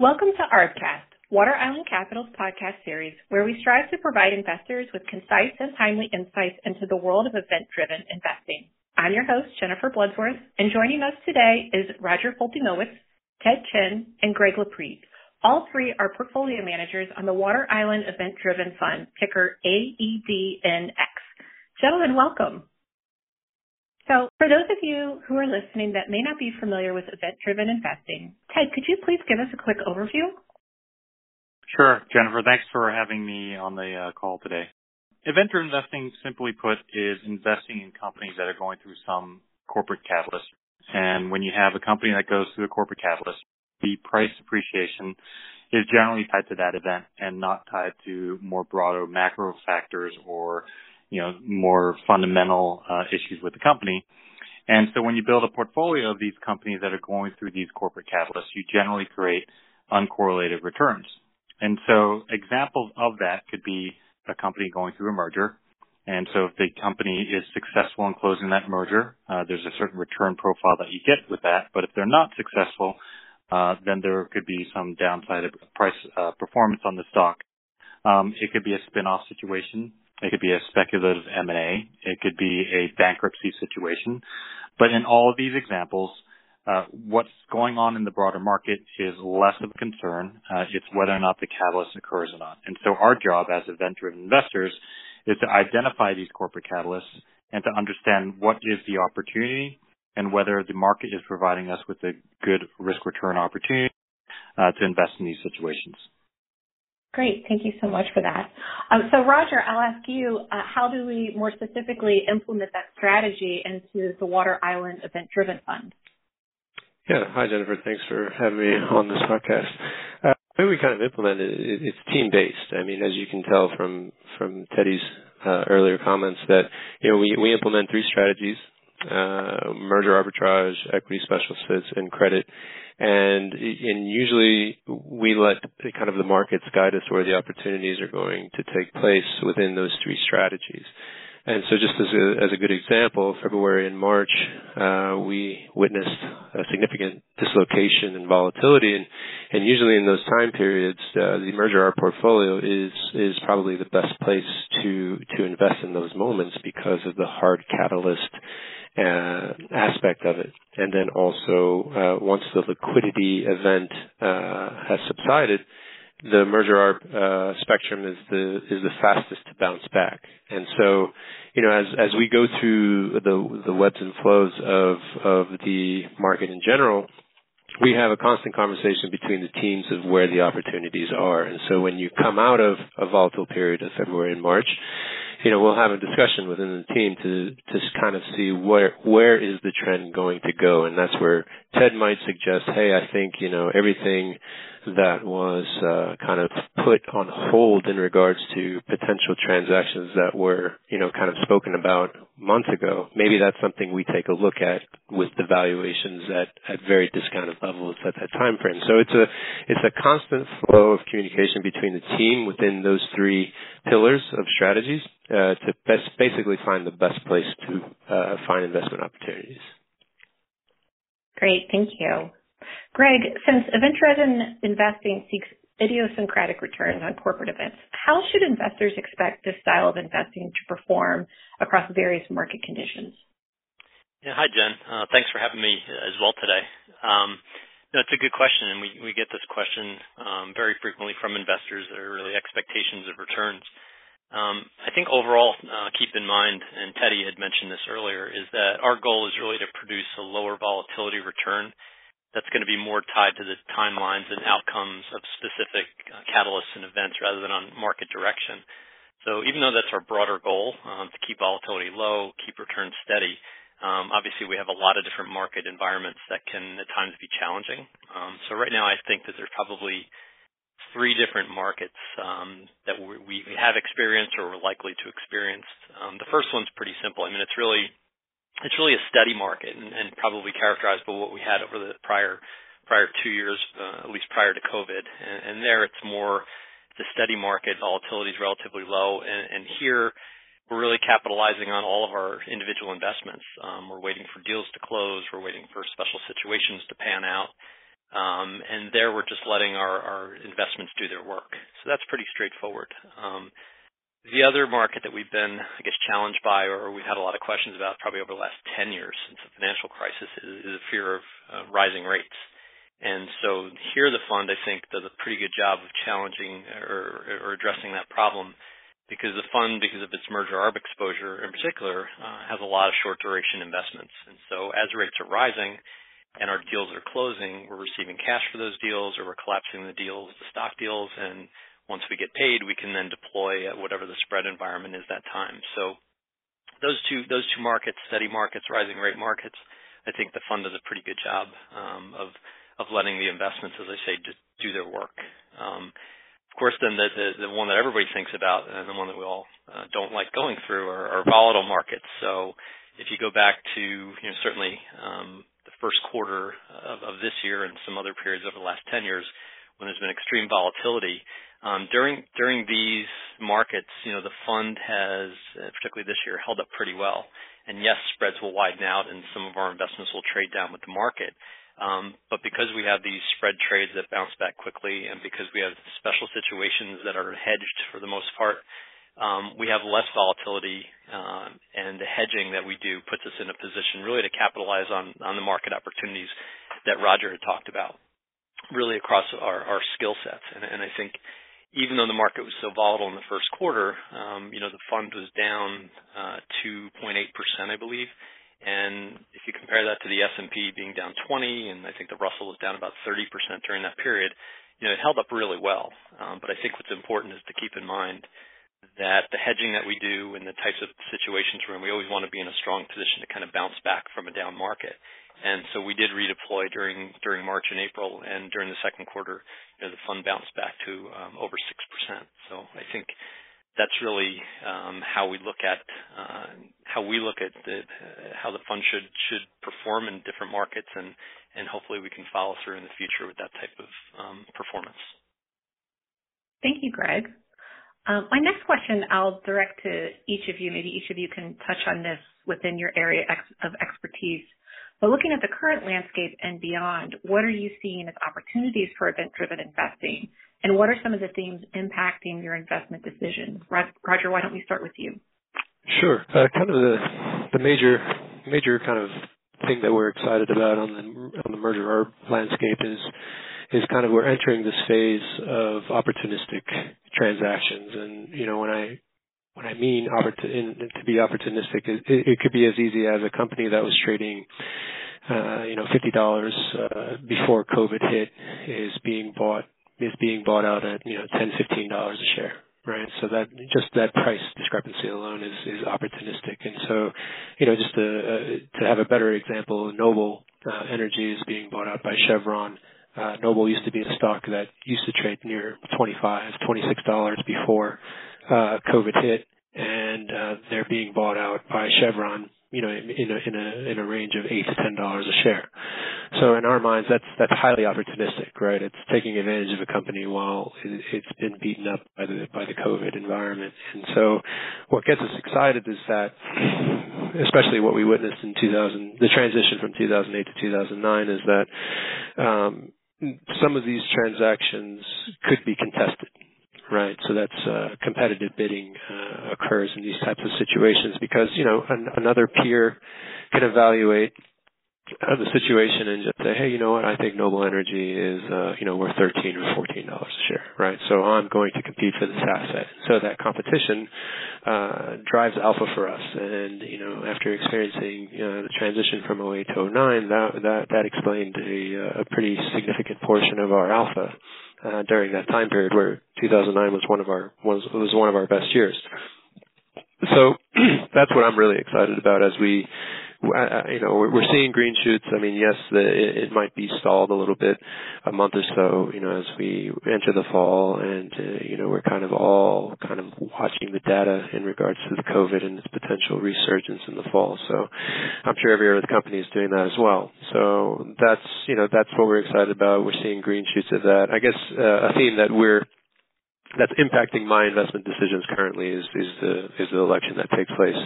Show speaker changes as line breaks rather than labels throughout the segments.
Welcome to ARBcast, Water Island Capital's podcast series, where we strive to provide investors with concise and timely insights into the world of event-driven investing. I'm your host, Jennifer Bloodsworth, and joining us today is Roger Foltynowicz, Ted Chen, and Greg Loprete. All three are portfolio managers on the Water Island Event Driven Fund, ticker AEDNX. Gentlemen, welcome. So for those of you who are listening that may not be familiar with event-driven investing, Ted, could you please give us a quick overview?
Sure, Jennifer. Thanks for having me on the uh, call today. Event-driven investing, simply put, is investing in companies that are going through some corporate catalyst. And when you have a company that goes through a corporate catalyst, the price appreciation is generally tied to that event and not tied to more broader macro factors or you know, more fundamental uh, issues with the company. And so when you build a portfolio of these companies that are going through these corporate catalysts, you generally create uncorrelated returns. And so examples of that could be a company going through a merger. And so if the company is successful in closing that merger, uh, there's a certain return profile that you get with that. But if they're not successful, uh, then there could be some downside of price uh, performance on the stock. Um, it could be a spin-off situation it could be a speculative M&A. It could be a bankruptcy situation. But in all of these examples, uh, what's going on in the broader market is less of a concern. Uh, it's whether or not the catalyst occurs or not. And so our job as event-driven investors is to identify these corporate catalysts and to understand what is the opportunity and whether the market is providing us with a good risk return opportunity uh, to invest in these situations.
Great. Thank you so much for that. Um, so, Roger, I'll ask you, uh, how do we more specifically implement that strategy into the Water Island Event Driven Fund?
Yeah. Hi, Jennifer. Thanks for having me on this podcast. Uh, the way we kind of implement it, it's team based. I mean, as you can tell from from Teddy's uh, earlier comments, that you know we we implement three strategies: uh, merger arbitrage, equity special sits, and credit and and usually we let the, kind of the markets guide us where the opportunities are going to take place within those three strategies. And so, just as a, as a good example, February and March, uh, we witnessed a significant dislocation and volatility, and, and usually in those time periods, uh, the merger arb portfolio is is probably the best place to to invest in those moments because of the hard catalyst uh, aspect of it. And then also, uh, once the liquidity event uh, has subsided, the merger arb uh, spectrum is the is the fastest to bounce back. And so, you know, as as we go through the the webs and flows of of the market in general, we have a constant conversation between the teams of where the opportunities are. And so when you come out of a volatile period of February and March, you know, we'll have a discussion within the team to to kind of see where where is the trend going to go, and that's where Ted might suggest, hey, I think you know everything that was uh, kind of put on hold in regards to potential transactions that were, you know, kind of spoken about months ago. Maybe that's something we take a look at with the valuations at, at very discounted levels at that time frame. So it's a it's a constant flow of communication between the team within those three pillars of strategies uh, to best basically find the best place to uh, find investment opportunities.
Great, thank you. Greg, since event-driven investing seeks idiosyncratic returns on corporate events, how should investors expect this style of investing to perform across various market conditions?
Yeah, hi, Jen. Uh, thanks for having me as well today. Um, no, it's a good question, and we, we get this question um, very frequently from investors that are really expectations of returns. Um, I think overall, uh, keep in mind, and Teddy had mentioned this earlier, is that our goal is really to produce a lower volatility return that's going to be more tied to the timelines and outcomes of specific uh, catalysts and events rather than on market direction. So even though that's our broader goal um, to keep volatility low, keep returns steady, um, obviously we have a lot of different market environments that can at times be challenging. Um, so right now I think that there's probably three different markets um, that we, we, have experienced or we're likely to experience. Um, the first one's pretty simple. I mean, it's really it's really a steady market and, and probably characterized by what we had over the prior prior two years, uh, at least prior to COVID. And, and there, it's more the steady market. Volatility is relatively low, and, and here we're really capitalizing on all of our individual investments. Um, we're waiting for deals to close. We're waiting for special situations to pan out. Um, and there we're just letting our, our investments do their work. So that's pretty straightforward. Um, the other market that we've been, I guess, challenged by, or we've had a lot of questions about, probably over the last 10 years since the financial crisis, is, is a fear of uh, rising rates. And so here, the fund, I think, does a pretty good job of challenging or, or addressing that problem, because the fund, because of its merger arb exposure in particular, uh, has a lot of short duration investments. And so as rates are rising and our deals are closing, we're receiving cash for those deals, or we're collapsing the deals the stock deals, and once we get paid, we can then deploy at whatever the spread environment is that time. So those two those two markets, steady markets, rising rate markets, I think the fund does a pretty good job um, of of letting the investments, as I say, just do their work. Um, of course, then the, the the one that everybody thinks about, and the one that we all uh, don't like going through, are, are volatile markets. So if you go back to you know certainly um, the first quarter of, of this year and some other periods over the last 10 years, when there's been extreme volatility, um, during during these markets, you know, the fund has, uh, particularly this year, held up pretty well. And yes, spreads will widen out, and some of our investments will trade down with the market. Um, but because we have these spread trades that bounce back quickly, and because we have special situations that are hedged for the most part, um, we have less volatility, uh, and the hedging that we do puts us in a position really to capitalize on on the market opportunities that Roger had talked about, really across our, our skill sets. And, and I think even though the market was so volatile in the first quarter, um, you know, the fund was down uh, 2.8%, I believe. And if you compare that to the S&P being down 20, and I think the Russell was down about 30% during that period, you know, it held up really well. Um, but I think what's important is to keep in mind that the hedging that we do and the types of situations we're in, we always want to be in a strong position to kind of bounce back from a down market. And so we did redeploy during during March and April, and during the second quarter, you know, the fund bounced back to um, over six percent. So I think that's really um, how we look at uh, how we look at the, uh, how the fund should should perform in different markets, and and hopefully we can follow through in the future with that type of um, performance.
Thank you, Greg. Um, my next question I'll direct to each of you. Maybe each of you can touch on this within your area of expertise. But looking at the current landscape and beyond, what are you seeing as opportunities for event-driven investing? And what are some of the themes impacting your investment decisions? Roger, why don't we start with you?
Sure. Uh, kind of the the major major kind of thing that we're excited about on the on the merger arb landscape is is kind of we're entering this phase of opportunistic transactions, and you know when I when I mean opportun- to be opportunistic, it, it, could be as easy as a company that was trading, uh, you know, fifty dollars uh, before COVID hit is being bought is being bought out at you know ten fifteen dollars a share, right? So that just that price discrepancy alone is is opportunistic, and so you know just to uh, to have a better example, Noble uh, Energy is being bought out by Chevron. Uh, Noble used to be a stock that used to trade near twenty five, twenty six dollars before uh, COVID hit, and uh, they're being bought out by Chevron, you know, in a in a in a range of eight to ten dollars a share. So in our minds, that's that's highly opportunistic, right? It's taking advantage of a company while it, it's been beaten up by the by the COVID environment. And so, what gets us excited is that, especially what we witnessed in 2000, the transition from 2008 to 2009, is that um, some of these transactions could be contested right? So that's uh, competitive bidding uh, occurs in these types of situations because you know an, another peer can evaluate uh, the situation and just say, hey, you know what? I think Noble Energy is uh, you know worth thirteen or fourteen dollars a share, right? So I'm going to compete for this asset. So that competition uh, drives alpha for us, and you know after experiencing uh, the transition from 08 to 09, that that that explained a, a pretty significant portion of our alpha uh, during that time period where 2009 was one of our was was one of our best years. So that's what I'm really excited about as we you know, we're seeing green shoots. I mean, yes, the, it, might be stalled a little bit, a month or so, you know, as we enter the fall, and uh, you know, we're kind of all kind of watching the data in regards to the COVID and its potential resurgence in the fall. So, I'm sure every other company is doing that as well. So that's you know, that's what we're excited about. We're seeing green shoots of that. I guess uh, a theme that we're that's impacting my investment decisions currently is is the is the election that takes place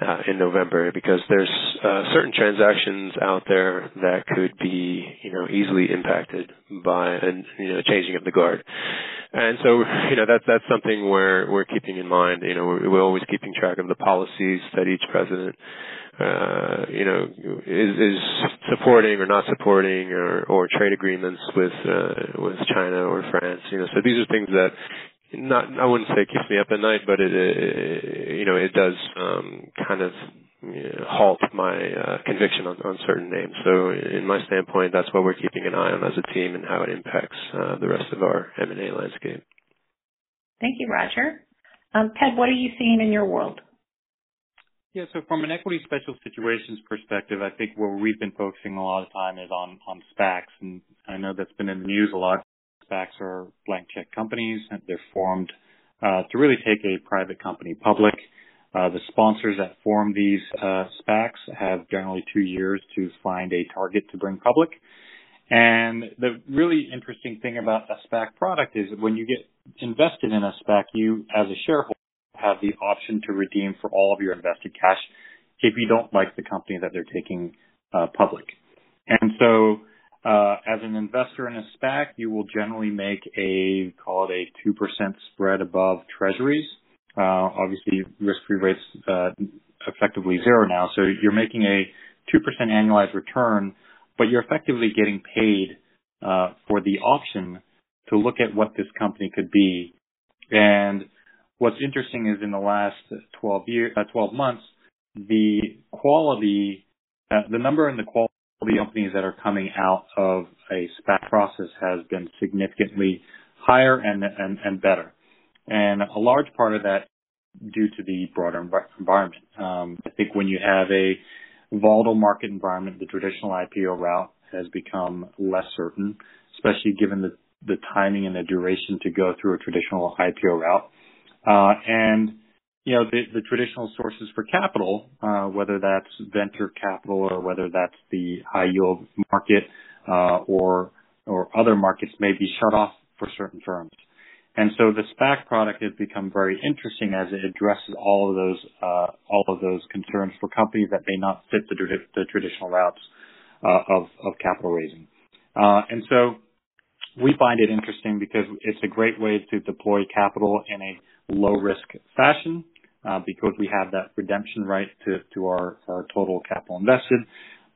uh, in November because there's uh, certain transactions out there that could be you know easily impacted by an you know changing of the guard, and so you know that's that's something where we're keeping in mind. You know we're, we're always keeping track of the policies that each president uh, you know, is, is supporting or not supporting or, or trade agreements with, uh, with China or France, you know, so these are things that not, I wouldn't say keeps me up at night, but it, it you know, it does, um, kind of, halt my uh, conviction on, on certain names. So, in my standpoint, that's what we're keeping an eye on as a team and how it impacts uh, the rest of our M&A landscape.
Thank you, Roger. Um, Ted, what are you seeing in your world?
Yeah. So from an equity special situations perspective, I think where we've been focusing a lot of time is on on SPACs, and I know that's been in the news a lot. SPACs are blank check companies. They're formed uh, to really take a private company public. Uh, the sponsors that form these uh, SPACs have generally two years to find a target to bring public. And the really interesting thing about a SPAC product is when you get invested in a SPAC, you as a shareholder have the option to redeem for all of your invested cash if you don't like the company that they're taking uh, public. And so, uh, as an investor in a SPAC, you will generally make a call it a two percent spread above Treasuries. Uh, obviously, risk-free rates uh, effectively zero now, so you're making a two percent annualized return, but you're effectively getting paid uh, for the option to look at what this company could be. And What's interesting is in the last 12 year, uh, 12 months, the quality, uh, the number and the quality of companies that are coming out of a SPAC process has been significantly higher and, and, and better. And a large part of that due to the broader environment. Um, I think when you have a volatile market environment, the traditional IPO route has become less certain, especially given the, the timing and the duration to go through a traditional IPO route. Uh, and you know the, the traditional sources for capital, uh, whether that's venture capital or whether that's the high yield market uh, or or other markets, may be shut off for certain firms. And so the SPAC product has become very interesting as it addresses all of those uh, all of those concerns for companies that may not fit the, the traditional routes uh, of of capital raising. Uh, and so we find it interesting because it's a great way to deploy capital in a low risk fashion uh, because we have that redemption right to, to our, our total capital invested.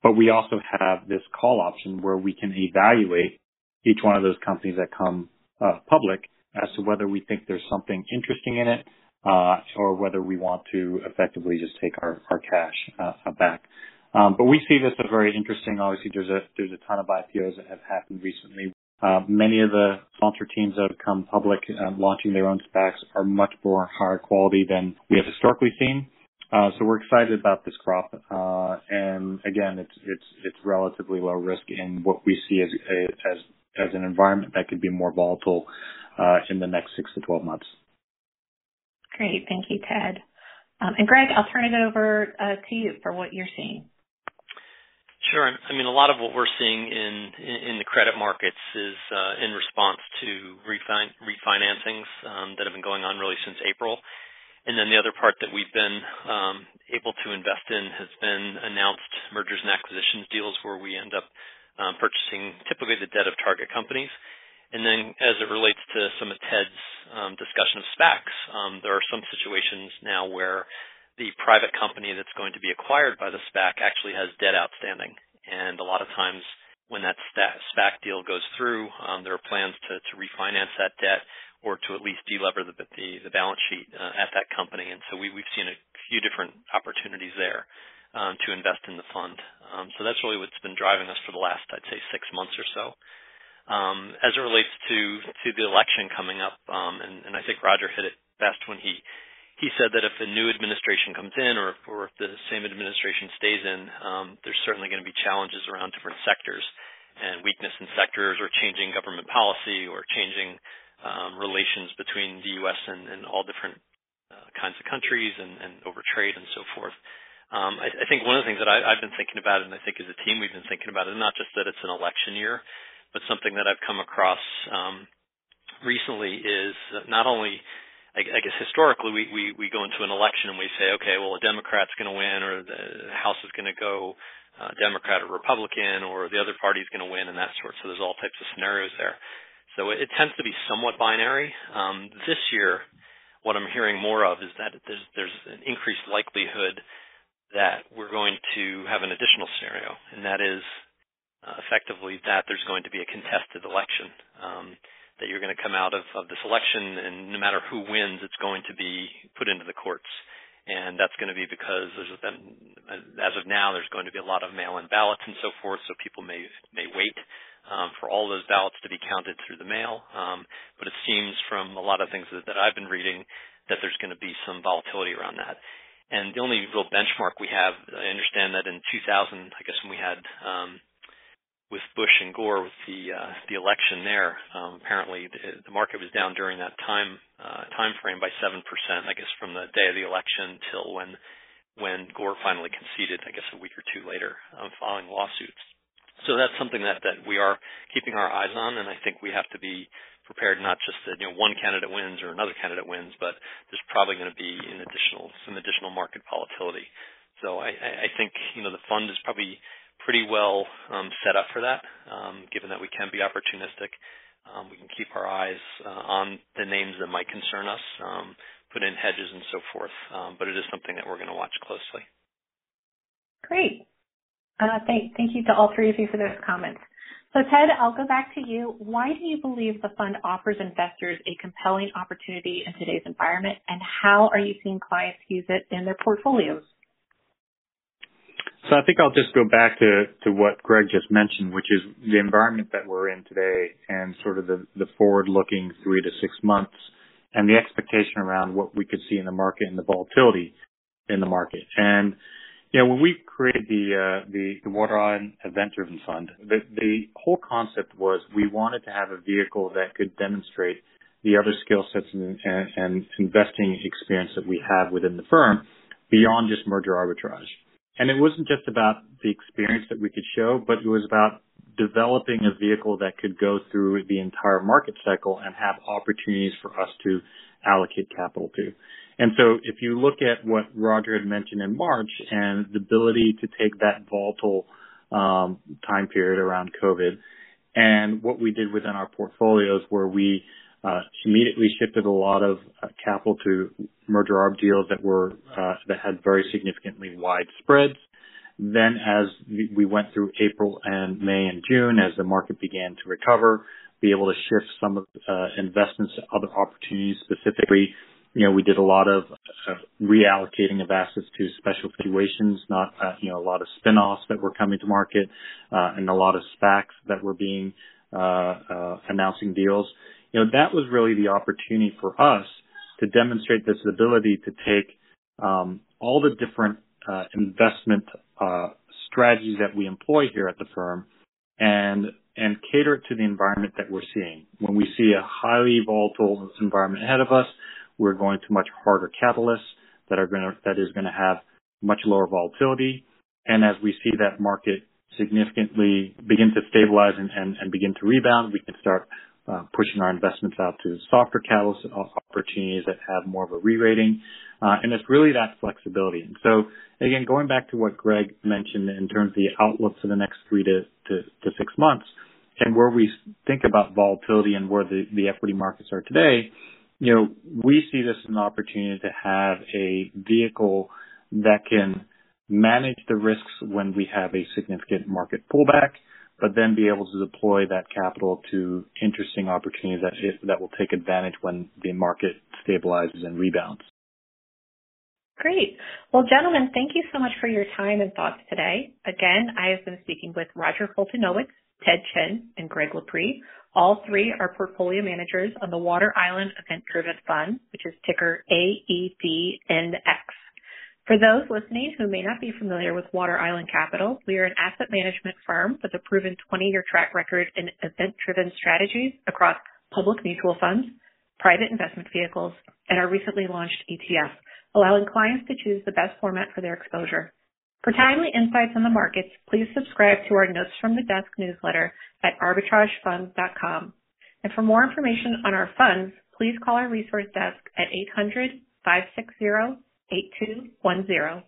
But we also have this call option where we can evaluate each one of those companies that come uh, public as to whether we think there's something interesting in it uh, or whether we want to effectively just take our, our cash uh, back. Um, but we see this as very interesting. Obviously, there's a there's a ton of IPOs that have happened recently uh, many of the sponsor teams that have come public uh, launching their own SPACs are much more higher quality than we have historically seen. Uh, so we're excited about this crop. Uh, and again, it's, it's, it's relatively low risk in what we see as, as, as an environment that could be more volatile, uh, in the next six to 12 months.
Great. Thank you, Ted. Um, and Greg, I'll turn it over uh, to you for what you're seeing.
Sure. I mean, a lot of what we're seeing in in the credit markets is uh, in response to refin- refinancings um, that have been going on really since April. And then the other part that we've been um, able to invest in has been announced mergers and acquisitions deals where we end up um, purchasing typically the debt of target companies. And then as it relates to some of Ted's um, discussion of SPACs, um, there are some situations now where the private company that's going to be acquired by the SPAC actually has debt outstanding. And a lot of times when that SPAC deal goes through, um, there are plans to, to refinance that debt or to at least delever the, the, the balance sheet uh, at that company. And so we, we've seen a few different opportunities there um, to invest in the fund. Um, so that's really what's been driving us for the last, I'd say, six months or so. Um, as it relates to to the election coming up, um, and, and I think Roger hit it best when he he said that if a new administration comes in or, if, or if the same administration stays in, um, there's certainly going to be challenges around different sectors and weakness in sectors or changing government policy or changing um, relations between the U.S. and, and all different uh, kinds of countries and, and over trade and so forth. Um, I, I think one of the things that I, I've been thinking about, and I think as a team we've been thinking about, is not just that it's an election year, but something that I've come across um, recently is not only I, guess historically we, we we go into an election and we say, okay, well, a Democrat's going to win, or the House is going to go uh, Democrat or Republican, or the other party is going to win, and that sort. So there's all types of scenarios there. So it, it tends to be somewhat binary. Um, this year, what I'm hearing more of is that there's there's an increased likelihood that we're going to have an additional scenario, and that is uh, effectively that there's going to be a contested election. Um, that you're going to come out of, of this election, and no matter who wins, it's going to be put into the courts. And that's going to be because there's been, as of now, there's going to be a lot of mail-in ballots and so forth. So people may may wait um, for all those ballots to be counted through the mail. Um, but it seems from a lot of things that, that I've been reading that there's going to be some volatility around that. And the only real benchmark we have, I understand that in 2000, I guess when we had um, with Bush and Gore with the uh, the election there. Um, apparently, the, the market was down during that time uh, time frame by seven percent. I guess from the day of the election till when when Gore finally conceded. I guess a week or two later, um, following lawsuits. So that's something that that we are keeping our eyes on, and I think we have to be prepared not just that you know one candidate wins or another candidate wins, but there's probably going to be an additional some additional market volatility. So I, I think you know the fund is probably pretty well um, set up for that, um, given that we can be opportunistic. Um, we can keep our eyes uh, on the names that might concern us, um, put in hedges and so forth. Um, but it is something that we're going to watch closely.
Great. Uh, thank, thank you to all three of you for those comments. So Ted, I'll go back to you. Why do you believe the fund offers investors a compelling opportunity in today's environment, and how are you seeing clients use it in their portfolios?
So I think I'll just go back to, to what Greg just mentioned, which is the environment that we're in today and sort of the, the forward looking three to six months and the expectation around what we could see in the market and the volatility in the market. And, know, when we created the, uh, the, the Water Island Event Driven Fund, the, the whole concept was we wanted to have a vehicle that could demonstrate the other skill sets and, and, and investing experience that we have within the firm beyond just merger arbitrage. And it wasn't just about the experience that we could show, but it was about developing a vehicle that could go through the entire market cycle and have opportunities for us to allocate capital to. And so if you look at what Roger had mentioned in March and the ability to take that volatile um, time period around COVID and what we did within our portfolios where we uh, immediately shifted a lot of uh, capital to merger arb deals that were uh, that had very significantly wide spreads. Then, as we went through April and May and June, as the market began to recover, be able to shift some of uh, investments to other opportunities. Specifically, you know, we did a lot of uh, reallocating of assets to special situations, not uh, you know a lot of spin-offs that were coming to market, uh, and a lot of SPACs that were being uh uh announcing deals you know, that was really the opportunity for us to demonstrate this ability to take um, all the different uh, investment uh, strategies that we employ here at the firm and and cater it to the environment that we're seeing. When we see a highly volatile environment ahead of us, we're going to much harder catalysts that are going to that is going to have much lower volatility. And as we see that market significantly begin to stabilize and, and, and begin to rebound, we can start uh, pushing our investments out to softer catalyst opportunities that have more of a re-rating. Uh, and it's really that flexibility. And so again, going back to what Greg mentioned in terms of the outlook for the next three to, to, to six months and where we think about volatility and where the, the equity markets are today, you know, we see this as an opportunity to have a vehicle that can manage the risks when we have a significant market pullback but then be able to deploy that capital to interesting opportunities that it, that will take advantage when the market stabilizes and rebounds.
Great. Well, gentlemen, thank you so much for your time and thoughts today. Again, I have been speaking with Roger Foltynowicz, Ted Chen, and Greg Loprete. All three are portfolio managers on the Water Island Event Driven Fund, which is ticker AEDNX. For those listening who may not be familiar with Water Island Capital, we are an asset management firm with a proven 20-year track record in event-driven strategies across public mutual funds, private investment vehicles, and our recently launched ETF, allowing clients to choose the best format for their exposure. For timely insights on the markets, please subscribe to our Notes from the Desk newsletter at arbitragefunds.com. And for more information on our funds, please call our resource desk at 800 560 8210.